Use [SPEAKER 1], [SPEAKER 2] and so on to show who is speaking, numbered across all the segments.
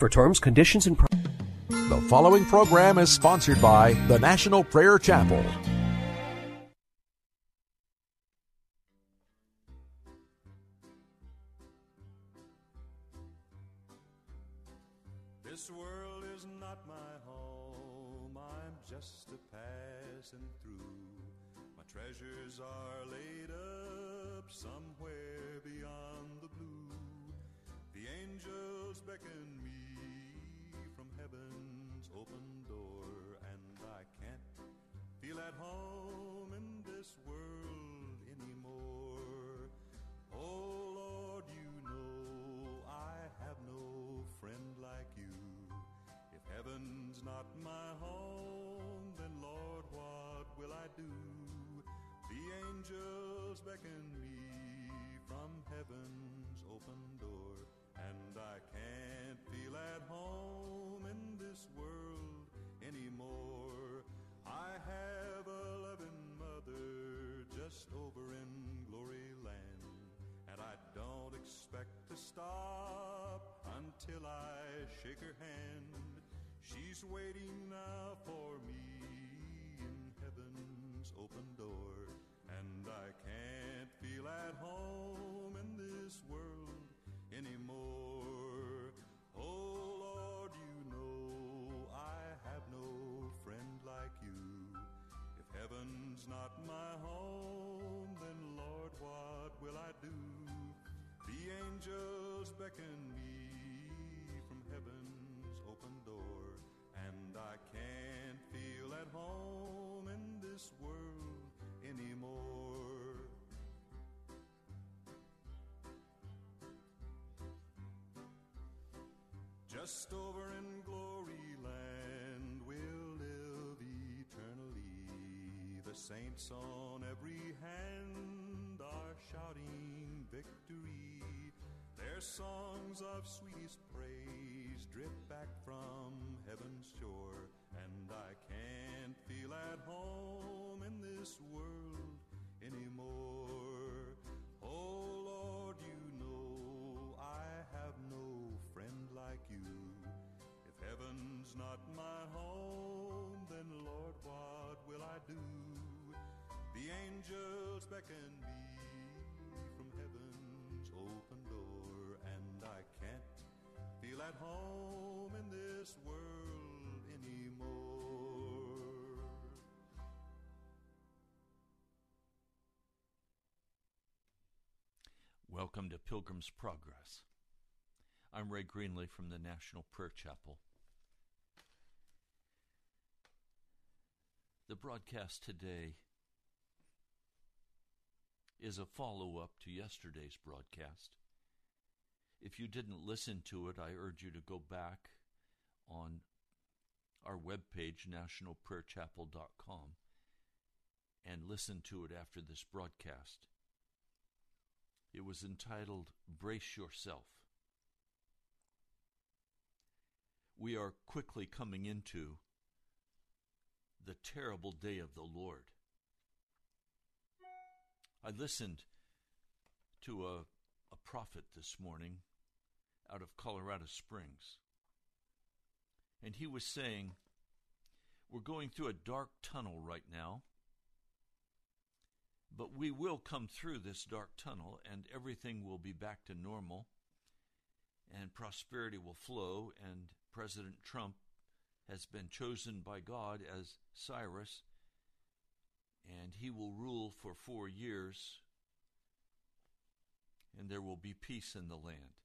[SPEAKER 1] For terms, conditions, and.
[SPEAKER 2] The following program is sponsored by the National Prayer Chapel.
[SPEAKER 3] Angels beckon me from heaven's open door, and I can't feel at home in this world anymore. I have a loving mother just over in glory land, and I don't expect to stop until I shake her hand. She's waiting now for me in heaven's open door, my home, then Lord, what will I do? The angels beckon me from heaven's open door, and I can't feel at home in this world anymore. Just over in glory saints on every hand are shouting victory. Their songs of sweetest praise drip back from heaven's shore, and I can't feel at home in this world anymore. Oh Lord, you know I have no friend like you. If heaven's not my home, angels beckon me from heaven's open door, and I can't feel at home in this world anymore.
[SPEAKER 4] Welcome to Pilgrim's Progress. I'm Ray Greenley from the National Prayer Chapel. The broadcast today is a follow up to yesterday's broadcast. If you didn't listen to it, I urge you to go back on our webpage, nationalprayerchapel.com, and listen to it after this broadcast. It was entitled Brace Yourself. We are quickly coming into the terrible day of the Lord. I listened to a, a prophet this morning out of Colorado Springs, and he was saying, We're going through a dark tunnel right now. But we will come through this dark tunnel and everything will be back to normal and prosperity will flow. And President Trump has been chosen by God as Cyrus and he will rule for four years and there will be peace in the land.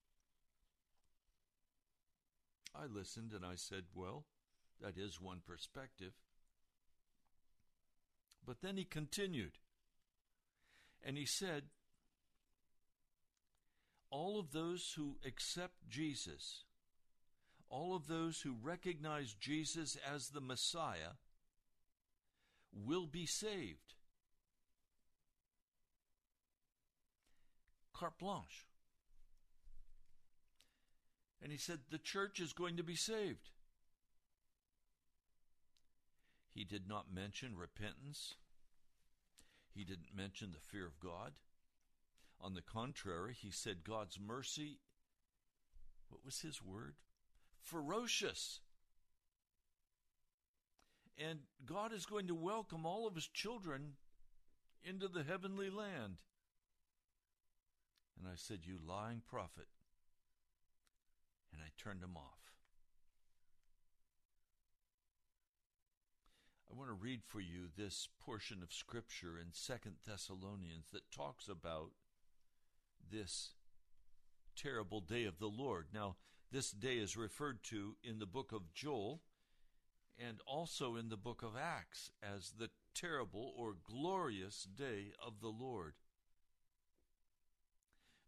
[SPEAKER 4] I listened and I said, Well, that is one perspective. But then he continued. And he said, All of those who accept Jesus, all of those who recognize Jesus as the Messiah will be saved. Carte blanche. And he said, The church is going to be saved. He did not mention repentance. He didn't mention the fear of God. On the contrary, he said God's mercy, what was his word? Ferocious. And God is going to welcome all of his children into the heavenly land. And I said, You lying prophet. And I turned him off. I want to read for you this portion of scripture in Second Thessalonians that talks about this terrible day of the Lord. Now, this day is referred to in the book of Joel and also in the book of Acts as the terrible or glorious day of the Lord.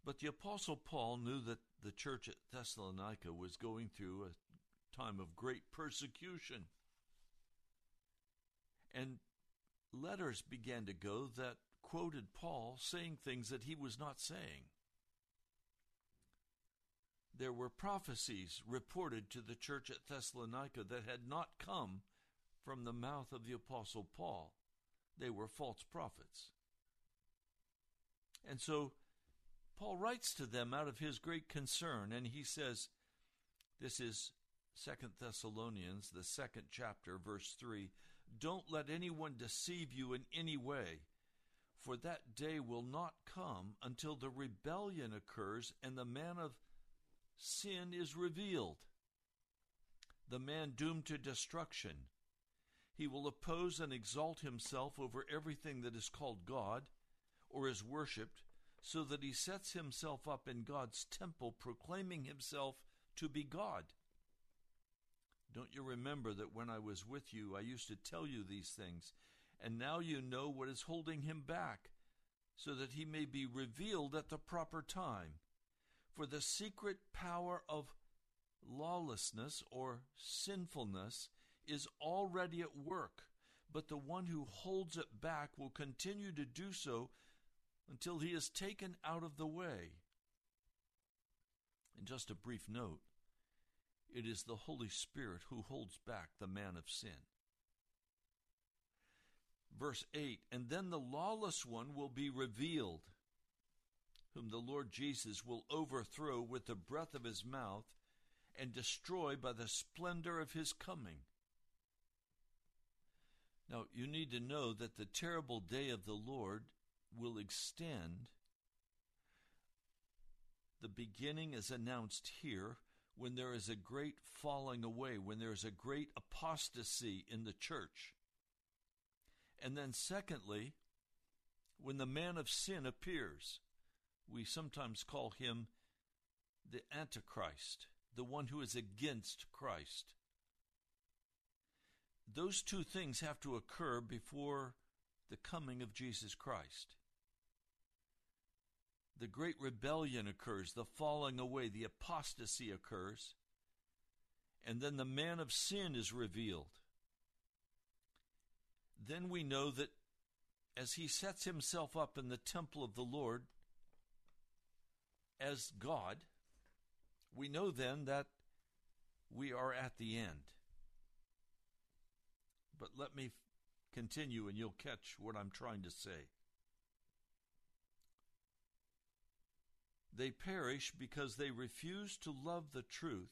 [SPEAKER 4] But the Apostle Paul knew that the church at Thessalonica was going through a time of great persecution. And letters began to go that quoted Paul saying things that he was not saying. There were prophecies reported to the church at Thessalonica that had not come from the mouth of the Apostle Paul. They were false prophets. And so Paul writes to them out of his great concern, and he says, This is Second Thessalonians, the second chapter, verse 3 Don't let anyone deceive you in any way, for that day will not come until the rebellion occurs and the man of sin is revealed. The man doomed to destruction. He will oppose and exalt himself over everything that is called God or is worshipped so that he sets himself up in God's temple, proclaiming himself to be God. Don't you remember that when I was with you, I used to tell you these things, and now you know what is holding him back, so that he may be revealed at the proper time? For the secret power of lawlessness or sinfulness is already at work, but the one who holds it back will continue to do so until he is taken out of the way. And just a brief note it is the Holy Spirit who holds back the man of sin. Verse 8 And then the lawless one will be revealed, whom the Lord Jesus will overthrow with the breath of his mouth and destroy by the splendor of his coming. Now, you need to know that the terrible day of the Lord will extend. The beginning is announced here when there is a great falling away, when there is a great apostasy in the church. And then, secondly, when the man of sin appears, we sometimes call him the Antichrist, the one who is against Christ. Those two things have to occur before the coming of Jesus Christ. The great rebellion occurs, the falling away, the apostasy occurs, and then the man of sin is revealed. Then we know that as he sets himself up in the temple of the Lord as God, we know then that we are at the end. But let me continue and you'll catch what I'm trying to say. They perish because they refuse to love the truth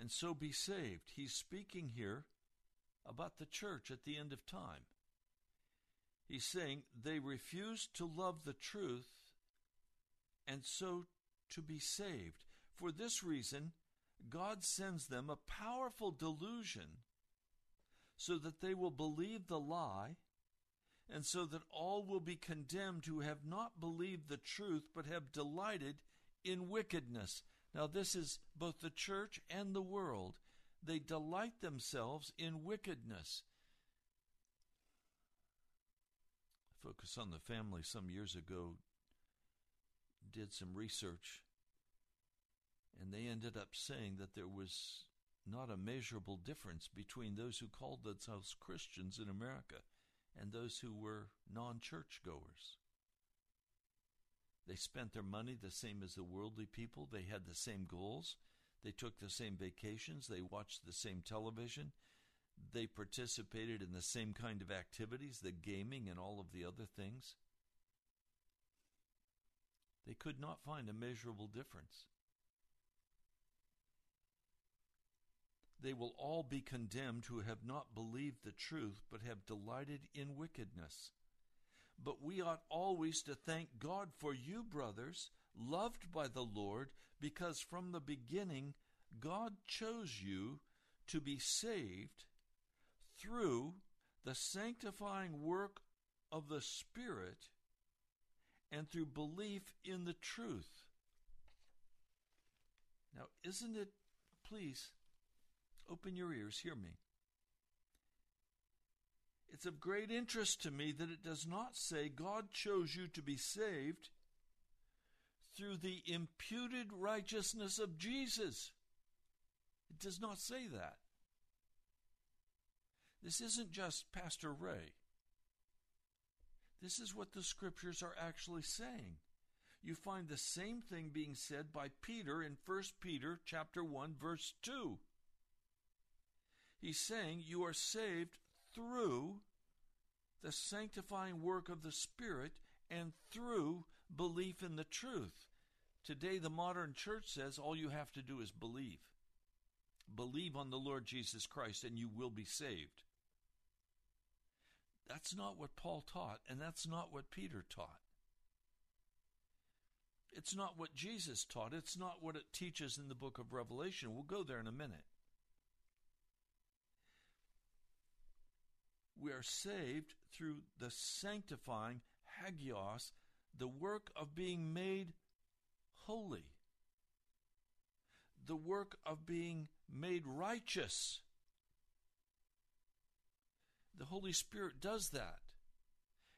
[SPEAKER 4] and so be saved. He's speaking here about the church at the end of time. He's saying they refuse to love the truth and so to be saved. For this reason, God sends them a powerful delusion so that they will believe the lie, and so that all will be condemned who have not believed the truth but have delighted in wickedness. Now, this is both the church and the world. They delight themselves in wickedness. Focus on the Family some years ago did some research And they ended up saying that there was not a measurable difference between those who called themselves Christians in America and those who were non church goers. They spent their money the same as the worldly people. They had the same goals. They took the same vacations. They watched the same television. They participated in the same kind of activities, the gaming and all of the other things. They could not find a measurable difference. They will all be condemned who have not believed the truth, but have delighted in wickedness. But we ought always to thank God for you, brothers, loved by the Lord, because from the beginning God chose you to be saved through the sanctifying work of the Spirit and through belief in the truth. Now, isn't it, please, open your ears, hear me. It's of great interest to me that it does not say God chose you to be saved through the imputed righteousness of Jesus. It does not say that. This isn't just Pastor Ray. This is what the scriptures are actually saying. You find the same thing being said by Peter in 1 Peter chapter 1 verse 2. He's saying you are saved through the sanctifying work of the Spirit and through belief in the truth. Today, the modern church says all you have to do is believe. Believe on the Lord Jesus Christ and you will be saved. That's not what Paul taught, and that's not what Peter taught. It's not what Jesus taught. It's not what it teaches in the book of Revelation. We'll go there in a minute. we are saved through the sanctifying hagios, the work of being made holy, the work of being made righteous. The Holy Spirit does that.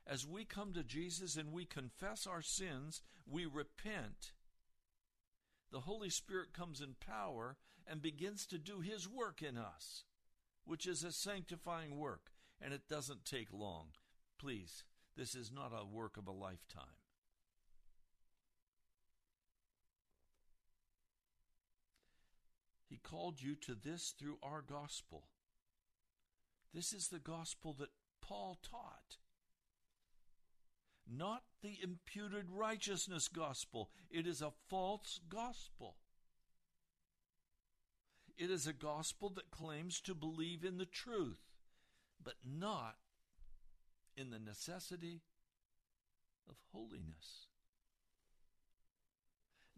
[SPEAKER 4] As we come to Jesus and we confess our sins, we repent. The Holy Spirit comes in power and begins to do His work in us, which is a sanctifying work and it doesn't take long. Please, this is not a work of a lifetime. He called you to this through our gospel. This is the gospel that Paul taught. Not the imputed righteousness gospel. It is a false gospel. It is a gospel that claims to believe in the truth but not in the necessity of holiness.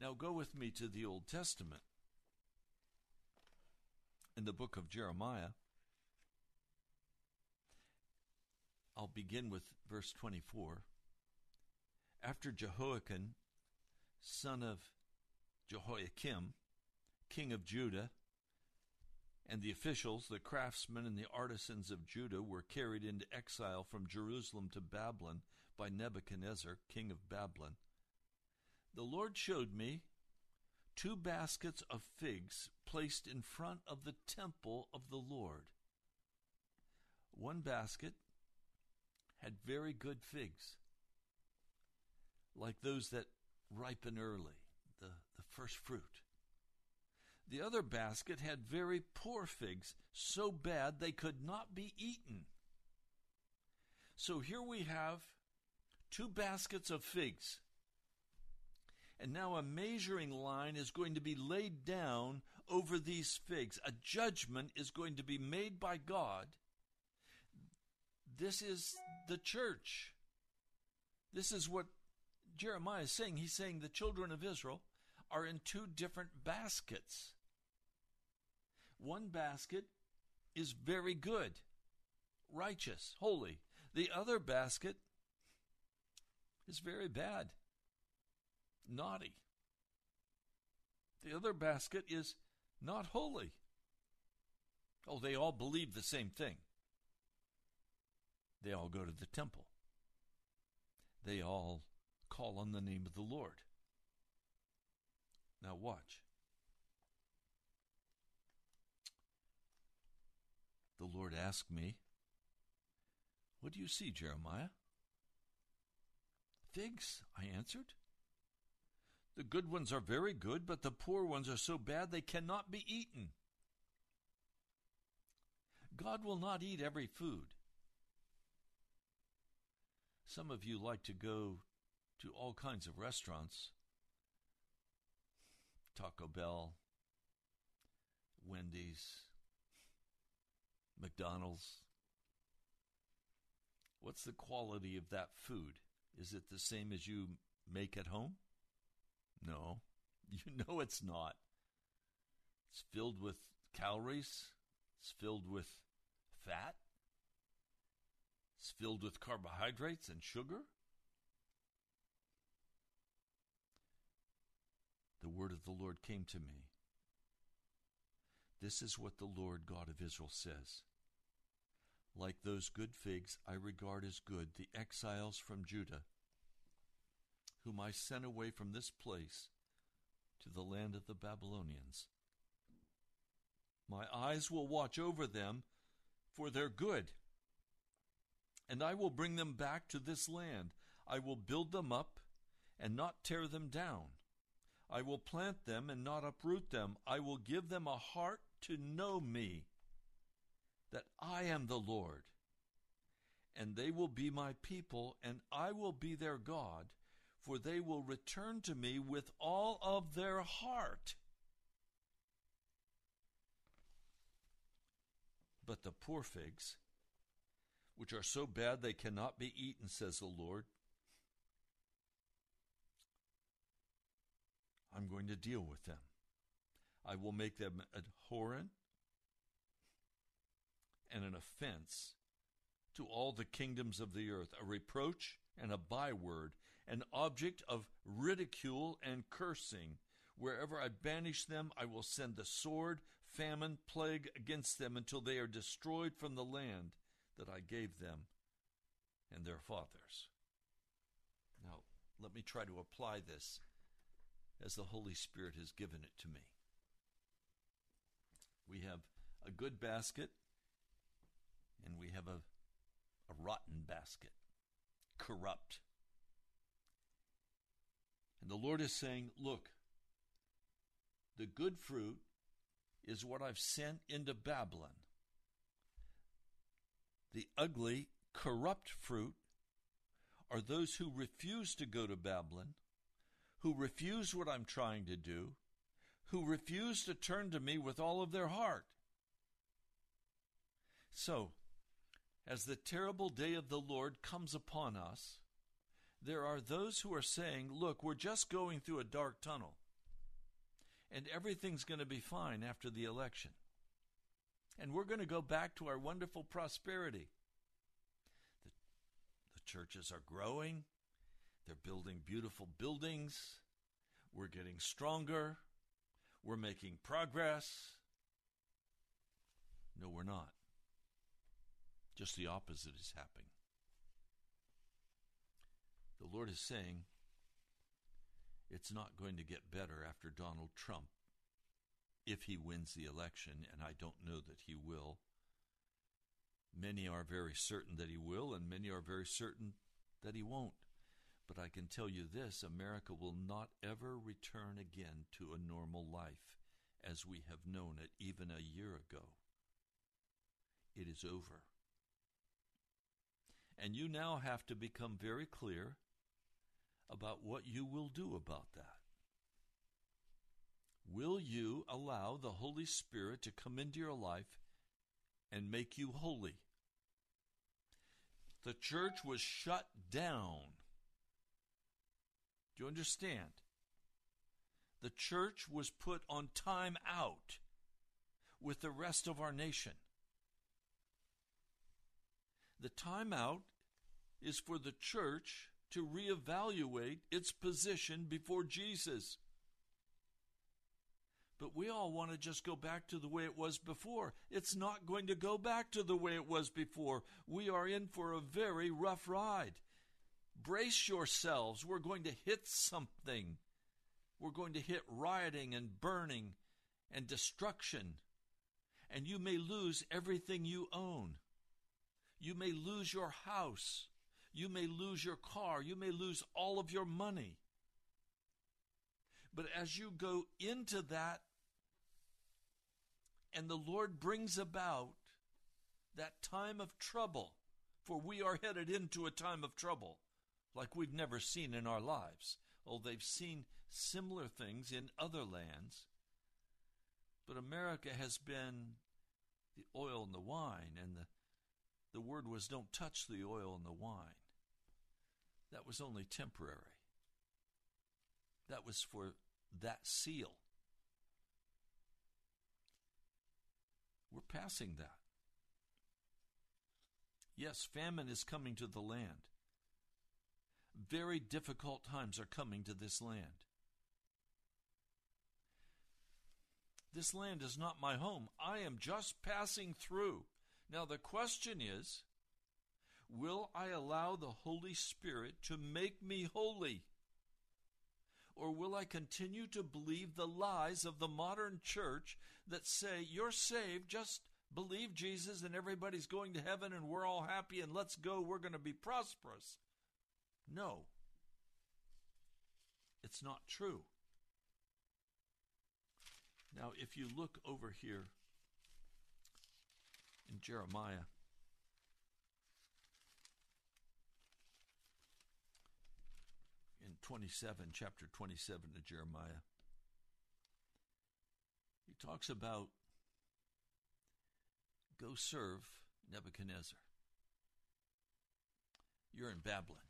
[SPEAKER 4] Now go with me to the Old Testament. In the book of Jeremiah, I'll begin with verse 24. After Jehoiachin, son of Jehoiakim, king of Judah, and the officials, the craftsmen, and the artisans of Judah were carried into exile from Jerusalem to Babylon by Nebuchadnezzar, king of Babylon. The Lord showed me two baskets of figs placed in front of the temple of the Lord. One basket had very good figs, like those that ripen early, the, the first fruit. The other basket had very poor figs, so bad they could not be eaten. So here we have two baskets of figs. And now a measuring line is going to be laid down over these figs. A judgment is going to be made by God. This is the church. This is what Jeremiah is saying. He's saying the children of Israel are in two different baskets. One basket is very good, righteous, holy. The other basket is very bad, naughty. The other basket is not holy. Oh, they all believe the same thing. They all go to the temple. They all call on the name of the Lord. Now, watch. The Lord asked me, What do you see, Jeremiah? Figs, I answered. The good ones are very good, but the poor ones are so bad they cannot be eaten. God will not eat every food. Some of you like to go to all kinds of restaurants Taco Bell, Wendy's, McDonald's. What's the quality of that food? Is it the same as you make at home? No, you know it's not. It's filled with calories, it's filled with fat, it's filled with carbohydrates and sugar. The word of the Lord came to me. This is what the Lord God of Israel says. Like those good figs, I regard as good the exiles from Judah, whom I sent away from this place to the land of the Babylonians. My eyes will watch over them for their good, and I will bring them back to this land. I will build them up and not tear them down. I will plant them and not uproot them. I will give them a heart to know me, that I am the Lord. And they will be my people, and I will be their God, for they will return to me with all of their heart. But the poor figs, which are so bad they cannot be eaten, says the Lord, I'm going to deal with them. I will make them abhorrent and an offense to all the kingdoms of the earth, a reproach and a byword, an object of ridicule and cursing. Wherever I banish them, I will send the sword, famine, plague against them until they are destroyed from the land that I gave them and their fathers. Now, let me try to apply this as the Holy Spirit has given it to me. We have a good basket and we have a, a rotten basket, corrupt. And the Lord is saying, Look, the good fruit is what I've sent into Babylon. The ugly, corrupt fruit are those who refuse to go to Babylon, who refuse what I'm trying to do, who refuse to turn to me with all of their heart. So, as the terrible day of the Lord comes upon us, there are those who are saying, Look, we're just going through a dark tunnel, and everything's going to be fine after the election. And we're going to go back to our wonderful prosperity. The, the churches are growing, they're building beautiful buildings, we're getting stronger, we're making progress. No, we're not. Just the opposite is happening. The Lord is saying it's not going to get better after Donald Trump if he wins the election, and I don't know that he will. Many are very certain that he will, and many are very certain that he won't. But I can tell you this America will not ever return again to a normal life as we have known it even a year ago. It is over. And you now have to become very clear about what you will do about that. Will you allow the Holy Spirit to come into your life and make you holy? The church was shut down do you understand? The church was put on time out with the rest of our nation. The time out is for the church to reevaluate its position before Jesus. But we all want to just go back to the way it was before. It's not going to go back to the way it was before. We are in for a very rough ride. Brace yourselves. We're going to hit something. We're going to hit rioting and burning and destruction. and you may lose everything you own. You may lose your house. You may lose your car. You may lose all of your money. But as you go into that, and the Lord brings about that time of trouble, for we are headed into a time of trouble like we've never seen in our lives. Oh, they've seen similar things in other lands, but America has been the oil and the wine, and the, the word was don't touch the oil and the wine. That was only temporary. That was for that seal. We're passing that. Yes, famine is coming to the land. Very difficult times are coming to this land. This land is not my home. I am just passing through. Now, the question is Will I allow the Holy Spirit to make me holy? Or will I continue to believe the lies of the modern church that say, You're saved, just believe Jesus and everybody's going to heaven and we're all happy and let's go, we're going to be prosperous? No. It's not true. Now, if you look over here in Jeremiah, in 27, chapter 27 of Jeremiah, he talks about go serve Nebuchadnezzar. You're in Babylon.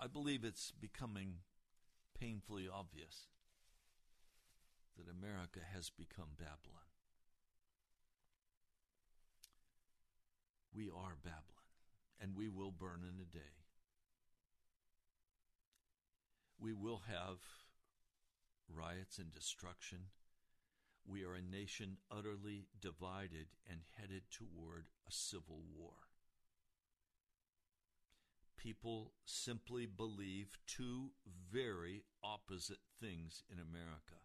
[SPEAKER 4] I believe it's becoming painfully obvious that America has become Babylon. We are Babylon, and we will burn in a day. We will have riots and destruction. We are a nation utterly divided and headed toward a civil war people simply believe two very opposite things in America.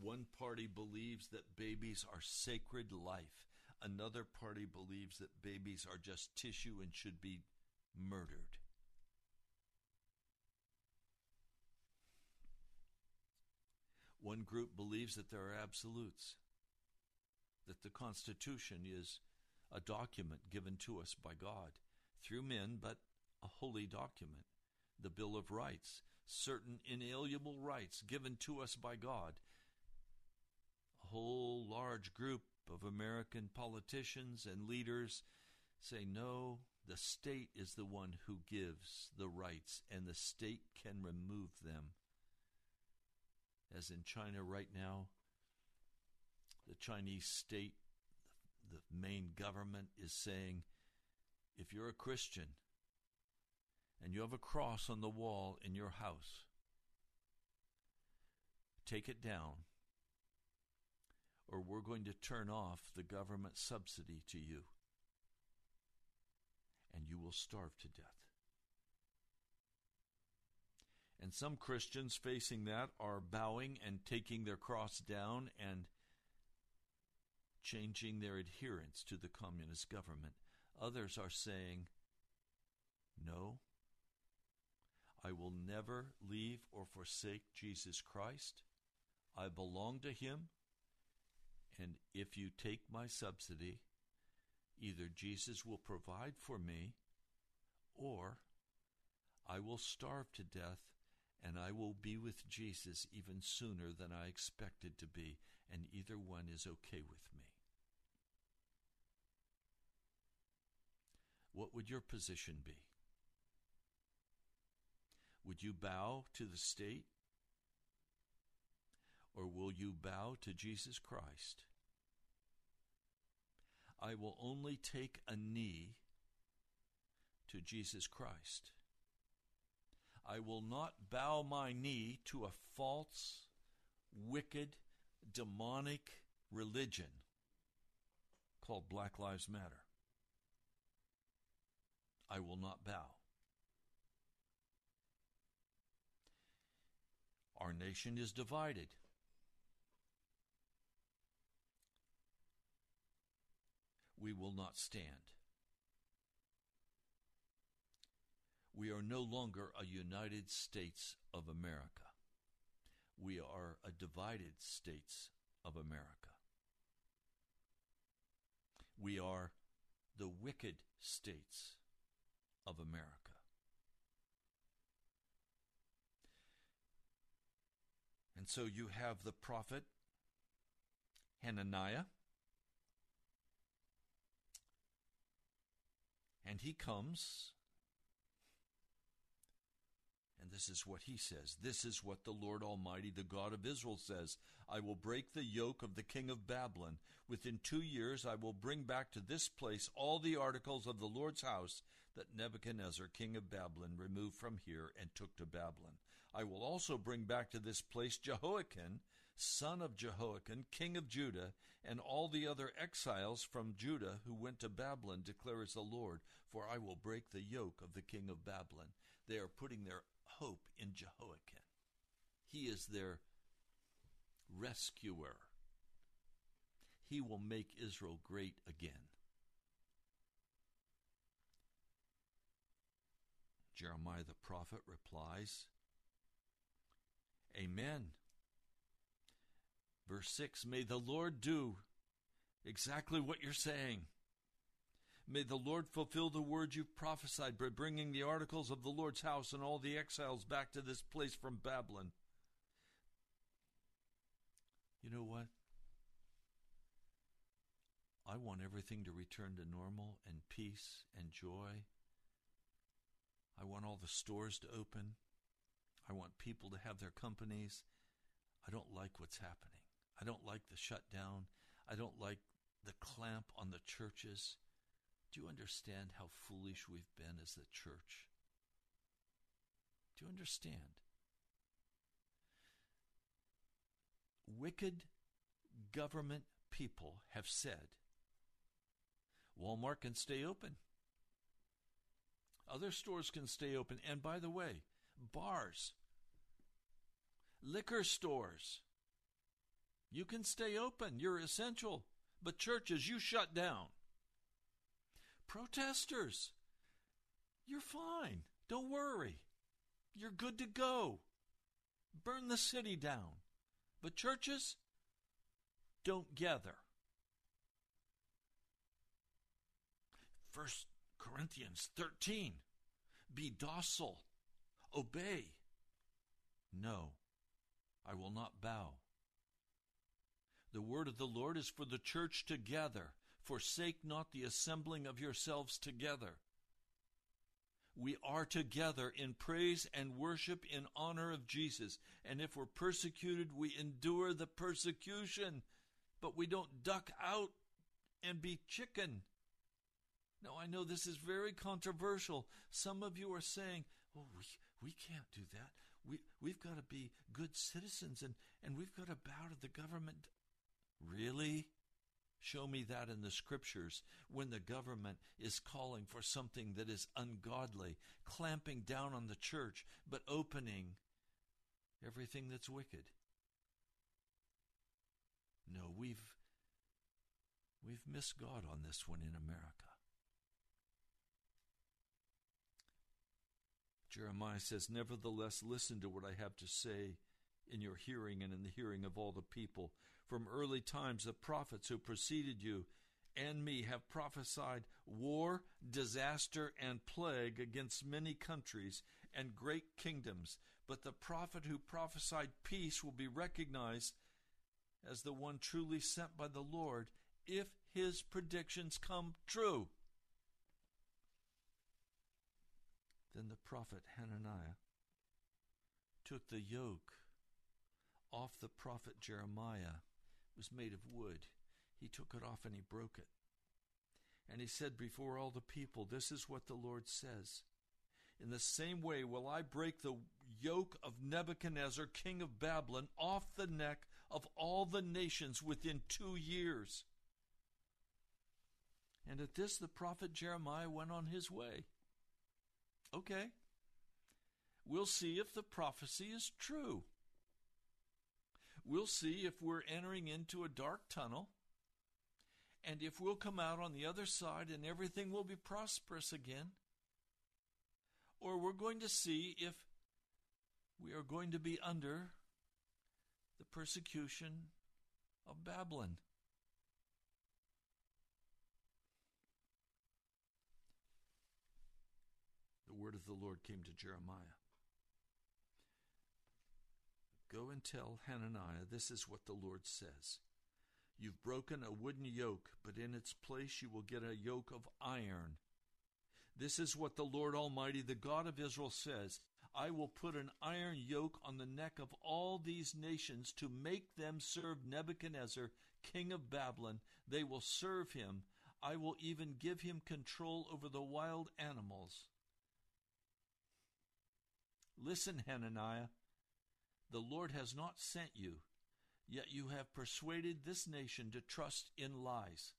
[SPEAKER 4] One party believes that babies are sacred life. Another party believes that babies are just tissue and should be murdered. One group believes that there are absolutes, that the Constitution is a document given to us by God through men, but a holy document, the Bill of Rights, certain inalienable rights given to us by God. A whole large group of American politicians and leaders say, no, the state is the one who gives the rights, and the state can remove them. As in China right now, the Chinese state, the main government, is saying, if you're a Christian, and you have a cross on the wall in your house, take it down, or we're going to turn off the government subsidy to you, and you will starve to death. And some Christians facing that are bowing and taking their cross down and changing their adherence to the communist government. Others are saying, no, I will never leave or forsake Jesus Christ. I belong to Him. And if you take my subsidy, either Jesus will provide for me or I will starve to death and I will be with Jesus even sooner than I expected to be, and either one is okay with me. What would your position be? Would you bow to the state? Or will you bow to Jesus Christ? I will only take a knee to Jesus Christ. I will not bow my knee to a false, wicked, demonic religion called Black Lives Matter. I will not bow. Our nation is divided. we will not stand. We are no longer a United States of America. We are a divided States of America. We are the wicked states of America. And so you have the prophet Hananiah. And he comes, and this is what he says. This is what the Lord Almighty, the God of Israel, says I will break the yoke of the king of Babylon. Within two years, I will bring back to this place all the articles of the Lord's house that Nebuchadnezzar, king of Babylon, removed from here and took to Babylon. I will also bring back to this place Jehoiachin, son of Jehoiakim, king of Judah, and all the other exiles from Judah who went to Babylon, declares the Lord, for I will break the yoke of the king of Babylon. They are putting their hope in Jehoiakim. He is their rescuer. He will make Israel great again. Jeremiah the prophet replies, Amen. Verse 6 May the Lord do exactly what you're saying. May the Lord fulfill the word you've prophesied by bringing the articles of the Lord's house and all the exiles back to this place from Babylon. You know what? I want everything to return to normal and peace and joy. I want all the stores to open. I want people to have their companies. I don't like what's happening. I don't like the shutdown. I don't like the clamp on the churches. Do you understand how foolish we've been as the church? Do you understand? Wicked government people have said Walmart can stay open. Other stores can stay open. And by the way, bars, liquor stores, you can stay open. You're essential. But churches, you shut down. Protesters, you're fine. Don't worry. You're good to go. Burn the city down. But churches, don't gather. First Corinthians 13. Be docile. Obey. No, I will not bow. The word of the Lord is for the church to gather. Forsake not the assembling of yourselves together. We are together in praise and worship in honor of Jesus. And if we're persecuted, we endure the persecution, but we don't duck out and be chicken. Now, I know this is very controversial. Some of you are saying, oh, we, we can't do that. We, we've got to be good citizens and, and we've got to bow to the government. Really? Show me that in the scriptures when the government is calling for something that is ungodly, clamping down on the church, but opening everything that's wicked. No, we've we've missed God on this one in America. Jeremiah says, Nevertheless, listen to what I have to say in your hearing and in the hearing of all the people. From early times, the prophets who preceded you and me have prophesied war, disaster, and plague against many countries and great kingdoms. But the prophet who prophesied peace will be recognized as the one truly sent by the Lord if his predictions come true. Then the prophet Hananiah took the yoke off the prophet Jeremiah. Was made of wood. He took it off and he broke it. And he said before all the people, This is what the Lord says. In the same way will I break the yoke of Nebuchadnezzar, king of Babylon, off the neck of all the nations within two years. And at this the prophet Jeremiah went on his way. Okay. We'll see if the prophecy is true. We'll see if we're entering into a dark tunnel and if we'll come out on the other side and everything will be prosperous again, or we're going to see if we are going to be under the persecution of Babylon. The word of the Lord came to Jeremiah. Go and tell Hananiah, this is what the Lord says. You've broken a wooden yoke, but in its place you will get a yoke of iron. This is what the Lord Almighty, the God of Israel, says I will put an iron yoke on the neck of all these nations to make them serve Nebuchadnezzar, king of Babylon. They will serve him. I will even give him control over the wild animals. Listen, Hananiah. The Lord has not sent you, yet you have persuaded this nation to trust in lies.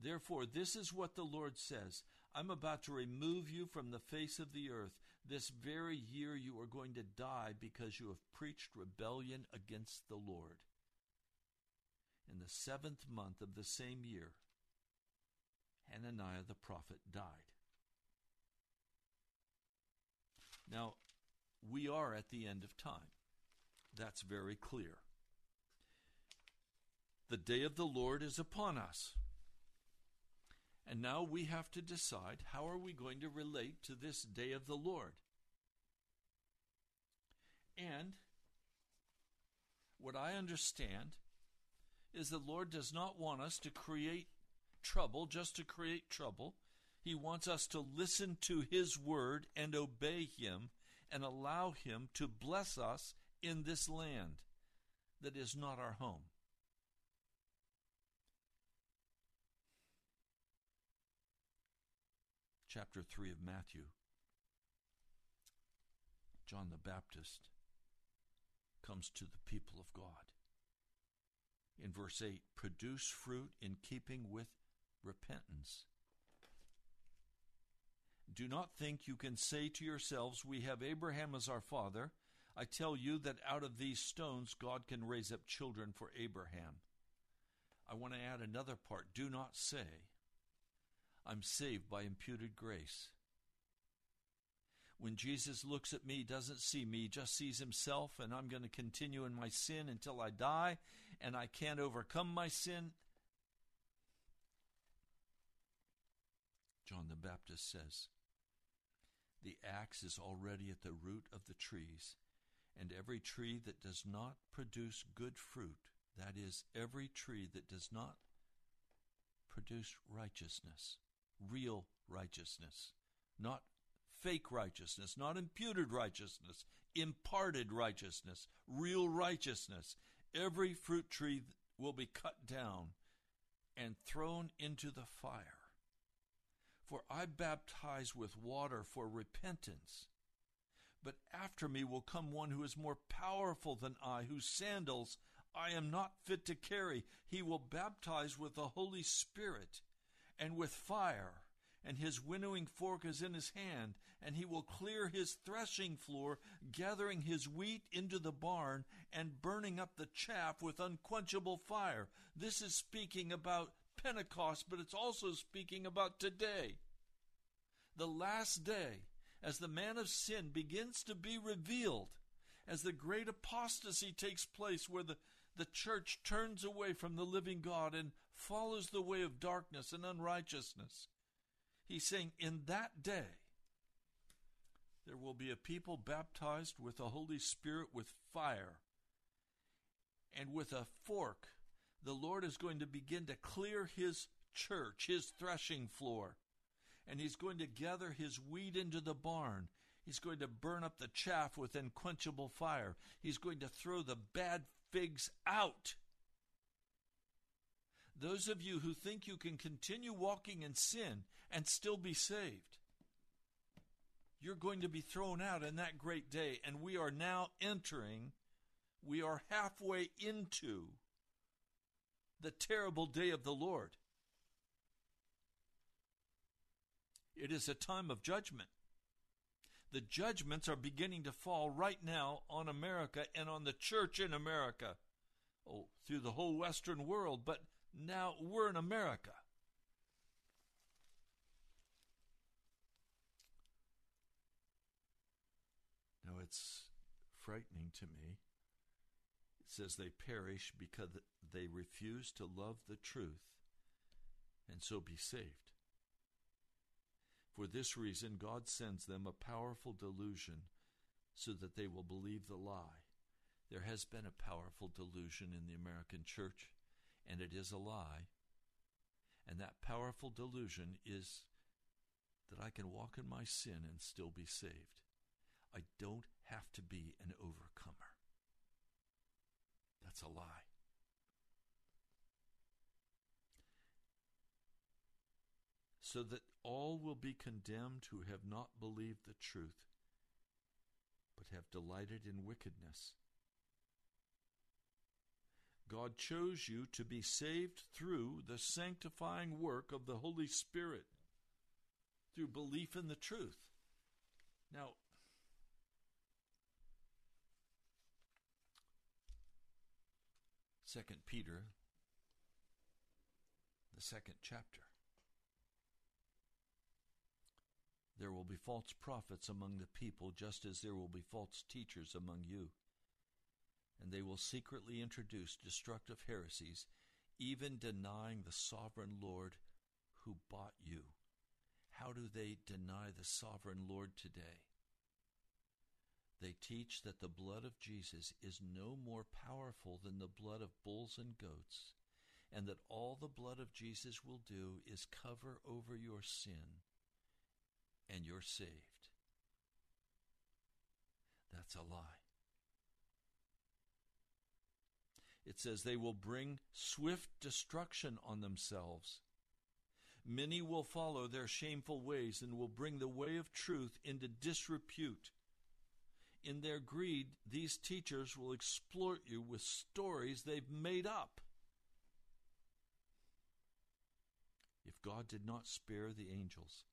[SPEAKER 4] Therefore, this is what the Lord says I'm about to remove you from the face of the earth. This very year you are going to die because you have preached rebellion against the Lord. In the seventh month of the same year, Hananiah the prophet died. Now, we are at the end of time. That's very clear. The day of the Lord is upon us. And now we have to decide how are we going to relate to this day of the Lord? And what I understand is the Lord does not want us to create trouble just to create trouble. He wants us to listen to His word and obey Him and allow Him to bless us in this land that is not our home. chapter 3 of Matthew, John the Baptist comes to the people of God. In verse 8, produce fruit in keeping with repentance. Do not think you can say to yourselves, We have Abraham as our father. I tell you that out of these stones God can raise up children for Abraham. I want to add another part. Do not say, I'm saved by imputed grace. When Jesus looks at me, he doesn't see me, he just sees himself, and I'm going to continue in my sin until I die, and I can't overcome my sin. John the Baptist says, The axe is already at the root of the trees, and every tree that does not produce good fruit, that is, every tree that does not produce righteousness, real righteousness, not fake righteousness, not imputed righteousness, imparted righteousness, real righteousness. Every fruit tree will be cut down and thrown into the fire. For I baptize with water for repentance. But after me will come one who is more powerful than I, whose sandals I am not fit to carry. He will baptize with the Holy Spirit and with fire, and his winnowing fork is in his hand, and he will clear his threshing floor, gathering his wheat into the barn, and burning up the chaff with unquenchable fire. This is speaking about Pentecost, but it's also speaking about today. The last day, as the man of sin begins to be revealed, as the great apostasy takes place, where the, the church turns away from the living God and follows the way of darkness and unrighteousness. He's saying, in that day, there will be a people baptized with the Holy Spirit with fire. And with a fork, the Lord is going to begin to clear his church, his threshing floor. And he's going to gather his wheat into the barn. He's going to burn up the chaff with unquenchable fire. He's going to throw the bad figs out. Those of you who think you can continue walking in sin and still be saved, you're going to be thrown out in that great day. And we are now entering, we are halfway into the terrible day of the Lord. It is a time of judgment. The judgments are beginning to fall right now on America and on the church in America. Oh, through the whole Western world, but Now we're in America. Now it's frightening to me. It says they perish because they refuse to love the truth and so be saved. For this reason, God sends them a powerful delusion so that they will believe the lie. There has been a powerful delusion in the American church, and it is a lie. And that powerful delusion is that I can walk in my sin and still be saved. I don't have to be an overcomer. That's a lie. So that all will be condemned who have not believed the truth, but have delighted in wickedness. God chose you to be saved through the sanctifying work of the Holy Spirit, through belief in the truth. Now, Second Peter, the second chapter. There will be false prophets among the people, just as there will be false teachers among you. And they will secretly introduce destructive heresies, even denying the sovereign Lord who bought you. How do they deny the sovereign Lord today? They teach that the blood of Jesus is no more powerful than the blood of bulls and goats, and that all the blood of Jesus will do is cover over your sin, and you're saved. That's a lie. It says they will bring swift destruction on themselves. Many will follow their shameful ways and will bring the way of truth into disrepute. In their greed, these teachers will exploit you with stories they've made up. If God did not spare the angels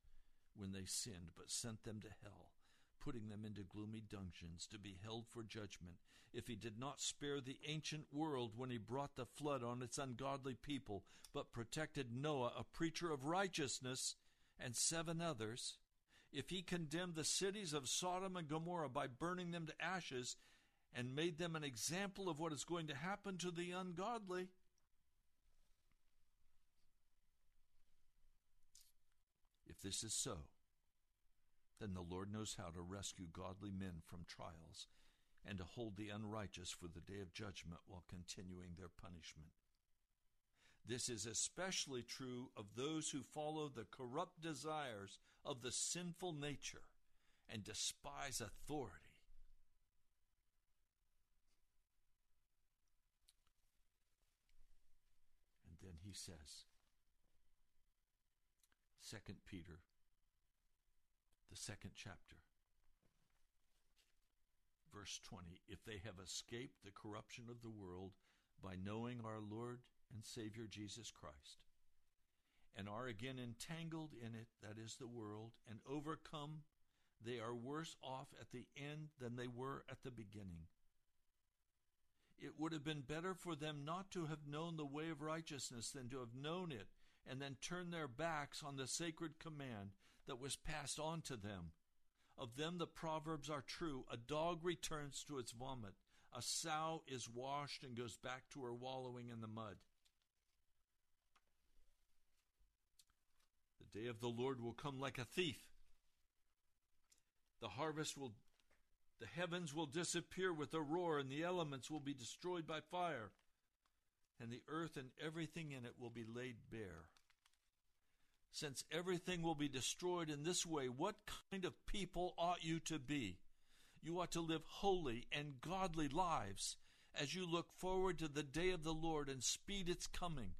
[SPEAKER 4] when they sinned, but sent them to hell, putting them into gloomy dungeons to be held for judgment, if he did not spare the ancient world when he brought the flood on its ungodly people, but protected Noah, a preacher of righteousness, and seven others, if he condemned the cities of Sodom and Gomorrah by burning them to ashes and made them an example of what is going to happen to the ungodly, if this is so, then the Lord knows how to rescue godly men from trials and to hold the unrighteous for the day of judgment while continuing their punishment. This is especially true of those who follow the corrupt desires of the sinful nature and despise authority. And then he says, 2 Peter, the second chapter, verse 20 if they have escaped the corruption of the world by knowing our Lord and Savior Jesus Christ, and are again entangled in it, that is the world, and overcome, they are worse off at the end than they were at the beginning. It would have been better for them not to have known the way of righteousness than to have known it and then turn their backs on the sacred command that was passed on to them. Of them the proverbs are true a dog returns to its vomit, a sow is washed and goes back to her wallowing in the mud. The day of the Lord will come like a thief. The harvest will, the heavens will disappear with a roar, and the elements will be destroyed by fire, and the earth and everything in it will be laid bare. Since everything will be destroyed in this way, what kind of people ought you to be? You ought to live holy and godly lives as you look forward to the day of the Lord and speed its coming.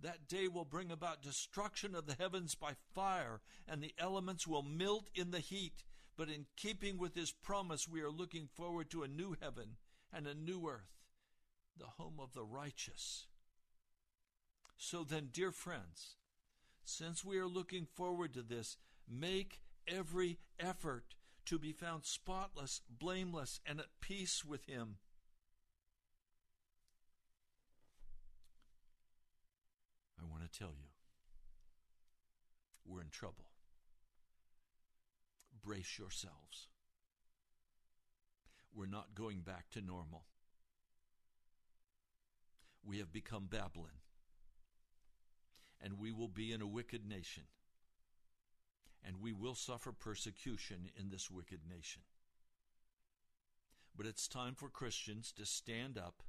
[SPEAKER 4] That day will bring about destruction of the heavens by fire, and the elements will melt in the heat. But in keeping with his promise, we are looking forward to a new heaven and a new earth, the home of the righteous. So then, dear friends, since we are looking forward to this, make every effort to be found spotless, blameless, and at peace with him. I want to tell you, we're in trouble. Brace yourselves. We're not going back to normal. We have become Babylon, and we will be in a wicked nation, and we will suffer persecution in this wicked nation. But it's time for Christians to stand up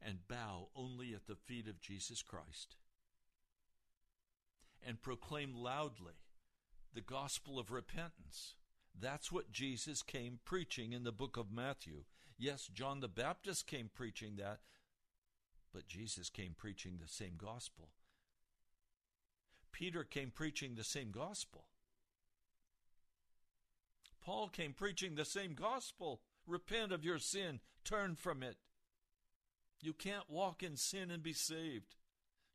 [SPEAKER 4] and bow only at the feet of Jesus Christ and proclaim loudly the gospel of repentance. That's what Jesus came preaching in the book of Matthew. Yes, John the Baptist came preaching that, but Jesus came preaching the same gospel. Peter came preaching the same gospel. Paul came preaching the same gospel. Repent of your sin, turn from it. You can't walk in sin and be saved.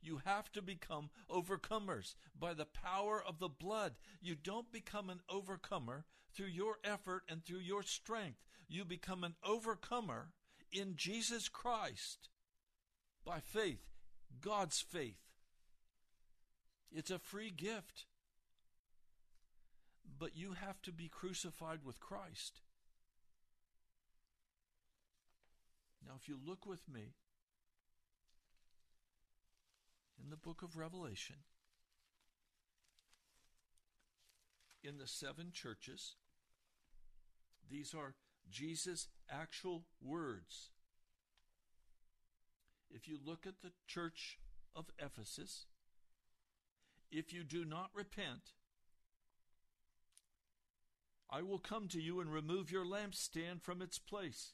[SPEAKER 4] You have to become overcomers by the power of the blood. You don't become an overcomer through your effort and through your strength. You become an overcomer in Jesus Christ by faith, God's faith. It's a free gift. But you have to be crucified with Christ. Now, if you look with me in the book of Revelation, in the seven churches, these are Jesus' actual words. If you look at the church of Ephesus, if you do not repent, I will come to you and remove your lampstand from its place.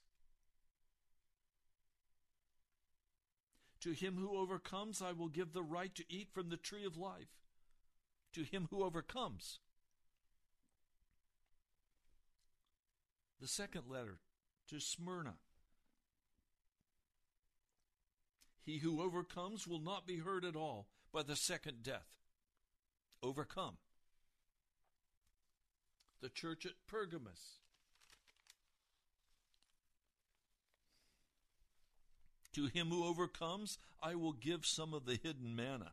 [SPEAKER 4] To him who overcomes, I will give the right to eat from the tree of life. To him who overcomes. The second letter to Smyrna. He who overcomes will not be hurt at all by the second death. Overcome. The church at Pergamos. To him who overcomes, I will give some of the hidden manna.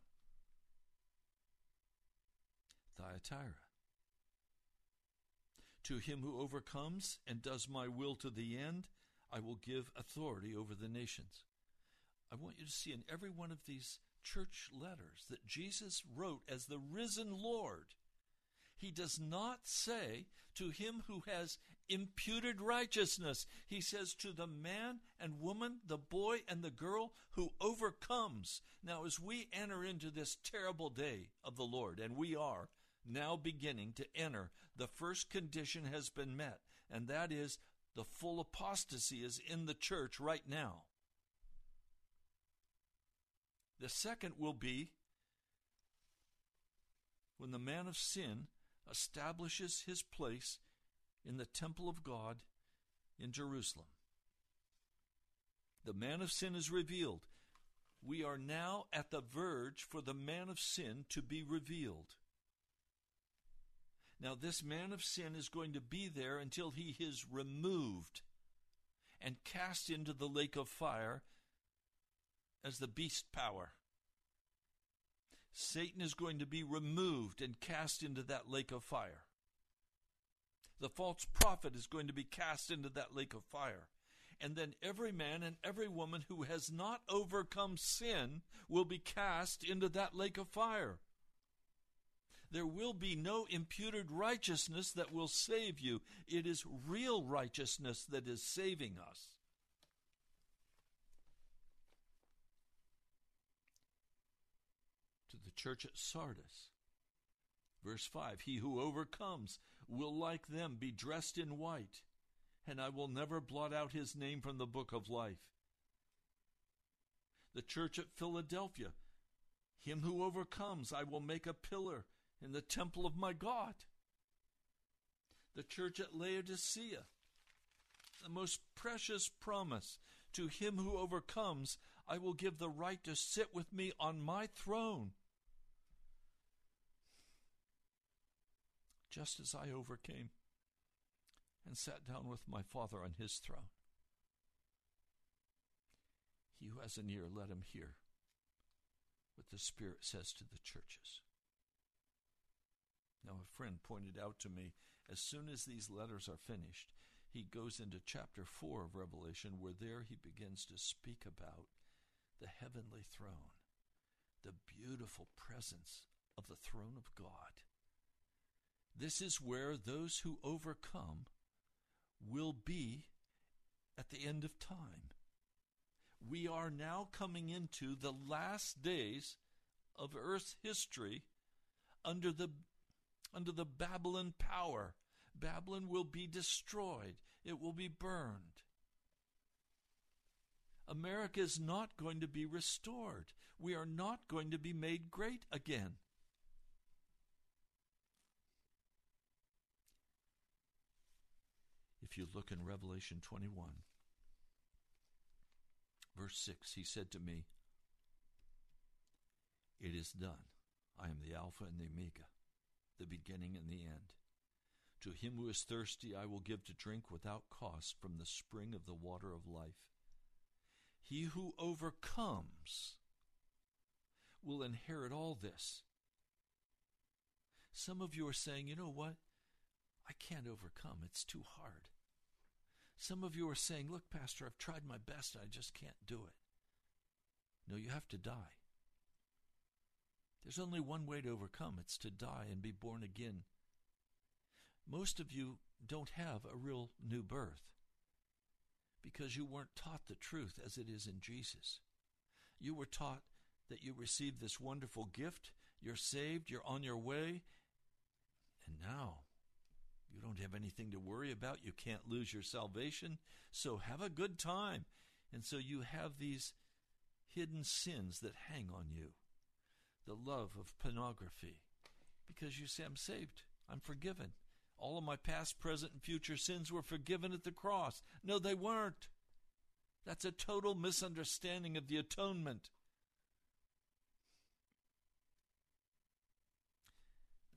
[SPEAKER 4] Thyatira. To him who overcomes and does my will to the end, I will give authority over the nations. I want you to see in every one of these church letters that Jesus wrote as the risen Lord. He does not say to him who has imputed righteousness. He says to the man and woman, the boy and the girl who overcomes. Now, as we enter into this terrible day of the Lord, and we are now beginning to enter, the first condition has been met, and that is the full apostasy is in the church right now. The second will be when the man of sin establishes his place in the temple of God in Jerusalem. The man of sin is revealed. We are now at the verge for the man of sin to be revealed. Now, this man of sin is going to be there until he is removed and cast into the lake of fire as the beast power. Satan is going to be removed and cast into that lake of fire the false prophet is going to be cast into that lake of fire. And then every man and every woman who has not overcome sin will be cast into that lake of fire. There will be no imputed righteousness that will save you. It is real righteousness that is saving us. The church at Sardis, verse 5 He who overcomes will like them be dressed in white, and I will never blot out his name from the book of life. The church at Philadelphia, him who overcomes, I will make a pillar in the temple of my God. The church at Laodicea, the most precious promise to him who overcomes, I will give the right to sit with me on my throne just as I overcame and sat down with my Father on his throne. He who has an ear, let him hear what the Spirit says to the churches. Now, a friend pointed out to me as soon as these letters are finished, he goes into chapter 4 of Revelation, where there he begins to speak about the heavenly throne, the beautiful presence of the throne of God. This is where those who overcome will be at the end of time. We are now coming into the last days of Earth's history under the under the Babylon power. Babylon will be destroyed. It will be burned. America is not going to be restored. We are not going to be made great again. If you look in Revelation 21, verse 6, he said to me, It is done. I am the Alpha and the Omega, the beginning and the end. To him who is thirsty, I will give to drink without cost from the spring of the water of life. He who overcomes will inherit all this. Some of you are saying, you know what? I can't overcome. It's too hard. Some of you are saying, look, Pastor, I've tried my best. I just can't do it. No, you have to die. There's only one way to overcome it's to die and be born again. Most of you don't have a real new birth because you weren't taught the truth as it is in Jesus. You were taught that you received this wonderful gift, you're saved, you're on your way, and now you don't have anything to worry about. You can't lose your salvation. So have a good time. And so you have these hidden sins that hang on you the love of pornography because you say, I'm saved, I'm forgiven. All of my past, present, and future sins were forgiven at the cross. No, they weren't. That's a total misunderstanding of the atonement.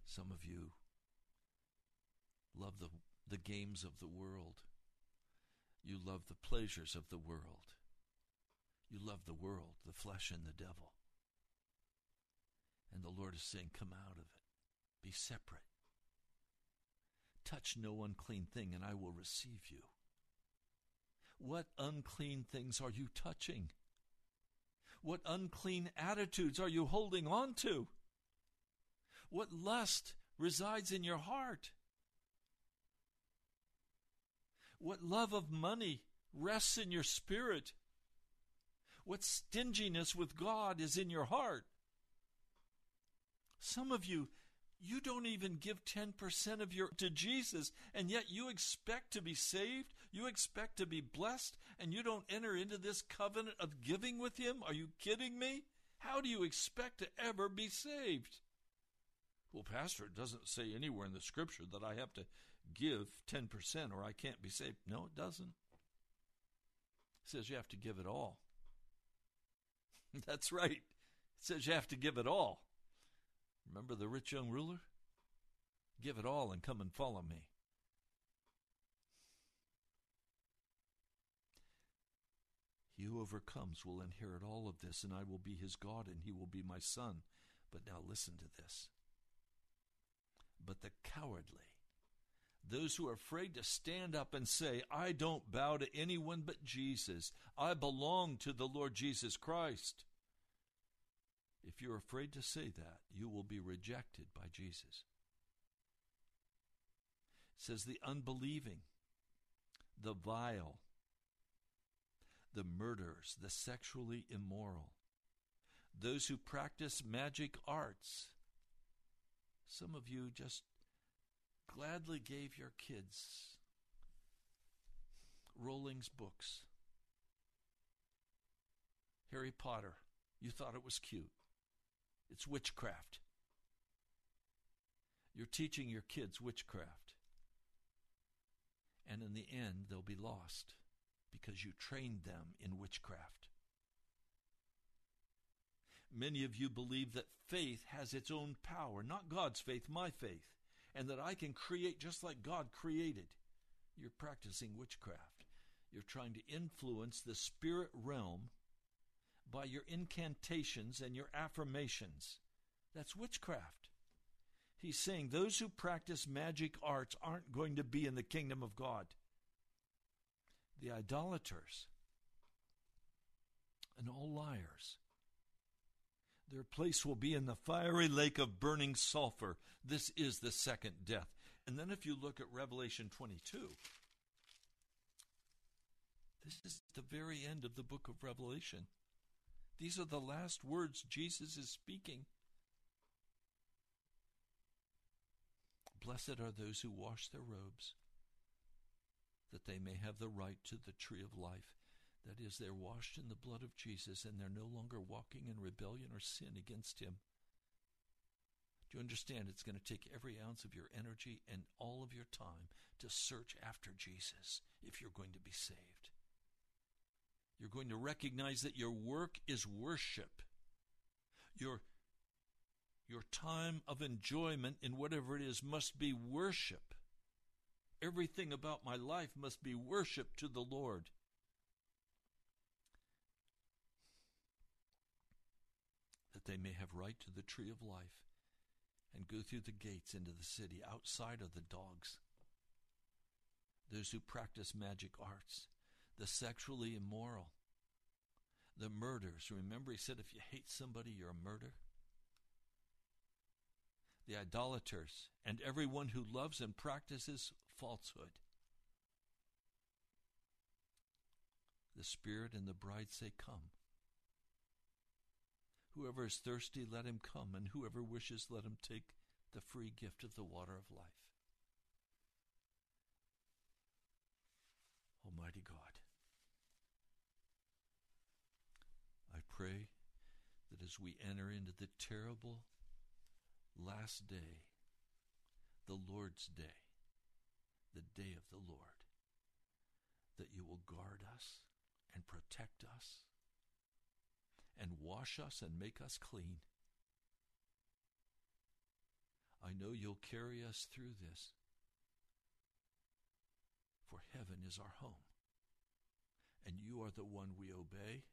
[SPEAKER 4] Some of you love the, the games of the world. You love the pleasures of the world. You love the world, the flesh, and the devil. And the Lord is saying, Come out of it. Be separate. Touch no unclean thing, and I will receive you. What unclean things are you touching? What unclean attitudes are you holding on to? What lust resides in your heart? What love of money rests in your spirit? What stinginess with God is in your heart? Some of you, you don't even give 10% of your to Jesus, and yet you expect to be saved, you expect to be blessed, and you don't enter into this covenant of giving with him? Are you kidding me? How do you expect to ever be saved? Well, Pastor, it doesn't say anywhere in the scripture that I have to give 10% or I can't be saved. No, it doesn't. It says you have to give it all. That's right. It says you have to give it all. Remember the rich young ruler? Give it all and come and follow me. He who overcomes will inherit all of this, and I will be his God, and he will be my son. But now listen to this. But the cowardly, those who are afraid to stand up and say, I don't bow to anyone but Jesus, I belong to the Lord Jesus Christ. If you're afraid to say that, you will be rejected by Jesus. It says the unbelieving, the vile, the murderers, the sexually immoral, those who practice magic arts. Some of you just gladly gave your kids Rowling's books. Harry Potter, you thought it was cute. It's witchcraft. You're teaching your kids witchcraft. And in the end, they'll be lost because you trained them in witchcraft. Many of you believe that faith has its own power, not God's faith, my faith, and that I can create just like God created. You're practicing witchcraft. You're trying to influence the spirit realm by your incantations and your affirmations. That's witchcraft. He's saying those who practice magic arts aren't going to be in the kingdom of God. The idolaters and all liars. Their place will be in the fiery lake of burning sulfur. This is the second death. And then if you look at Revelation 22, this is the very end of the book of Revelation. These are the last words Jesus is speaking. Blessed are those who wash their robes, that they may have the right to the tree of life. That is, they're washed in the blood of Jesus and they're no longer walking in rebellion or sin against Him. Do you understand? It's going to take every ounce of your energy and all of your time to search after Jesus if you're going to be saved. You're going to recognize that your work is worship. Your, your time of enjoyment in whatever it is must be worship. Everything about my life must be worship to the Lord. They may have right to the tree of life and go through the gates into the city. Outside of the dogs, those who practice magic arts the sexually immoral, the murders. Remember, he said if you hate somebody, you're a murderer. The idolaters, and everyone who loves and practices falsehood. The Spirit and the bride say, Come. Whoever is thirsty, let him come, and whoever wishes, let him take the free gift of the water of life. Almighty God. I pray that as we enter into the terrible last day, the Lord's day, the day of the Lord, that you will guard us and protect us and wash us and make us clean. I know you'll carry us through this, for heaven is our home, and you are the one we obey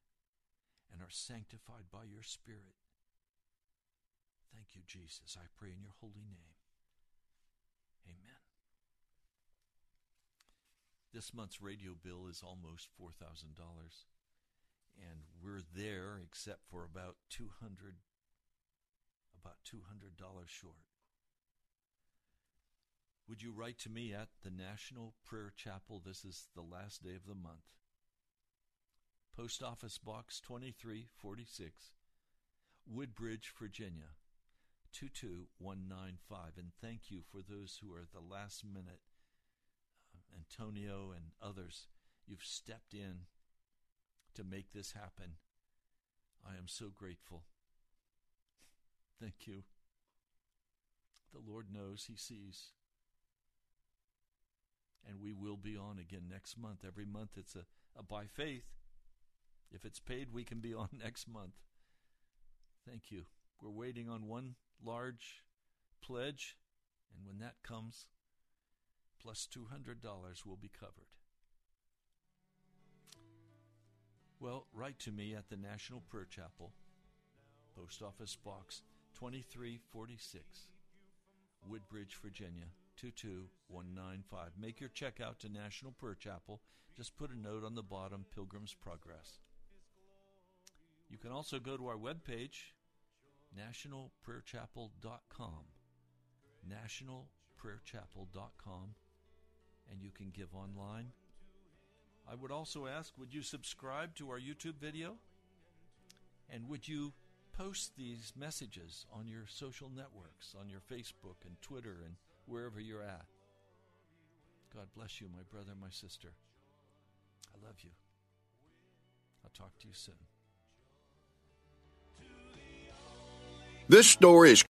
[SPEAKER 4] and are sanctified by your Spirit. Thank you, Jesus. I pray in your holy name. Amen. This month's radio bill is almost $4,000, and we're there except for about 200 about $200 short. Would you write to me at the National Prayer Chapel? This is the last day of the month. Post Office Box 2346, Woodbridge, Virginia 22195. And thank you for those who are at the last minute, uh, Antonio and others. You've stepped in to make this happen. I am so grateful. Thank you. The Lord knows, He sees. And we will be on again next month. Every month it's a, a by faith. If it's paid, we can be on next month. Thank you. We're waiting on one large pledge, and when that comes, plus $200 will be covered. Well, write to me at the National Prayer Chapel, Post Office Box 2346, Woodbridge, Virginia 22195. Make your check out to National Prayer Chapel. Just put a note on the bottom Pilgrim's Progress. You can also go to our webpage, nationalprayerchapel.com. Nationalprayerchapel.com, and you can give online. I would also ask would you subscribe to our YouTube video? And would you post these messages on your social networks, on your Facebook and Twitter and wherever you're at? God bless you, my brother, my sister. I love you. I'll talk to you soon.
[SPEAKER 5] This story is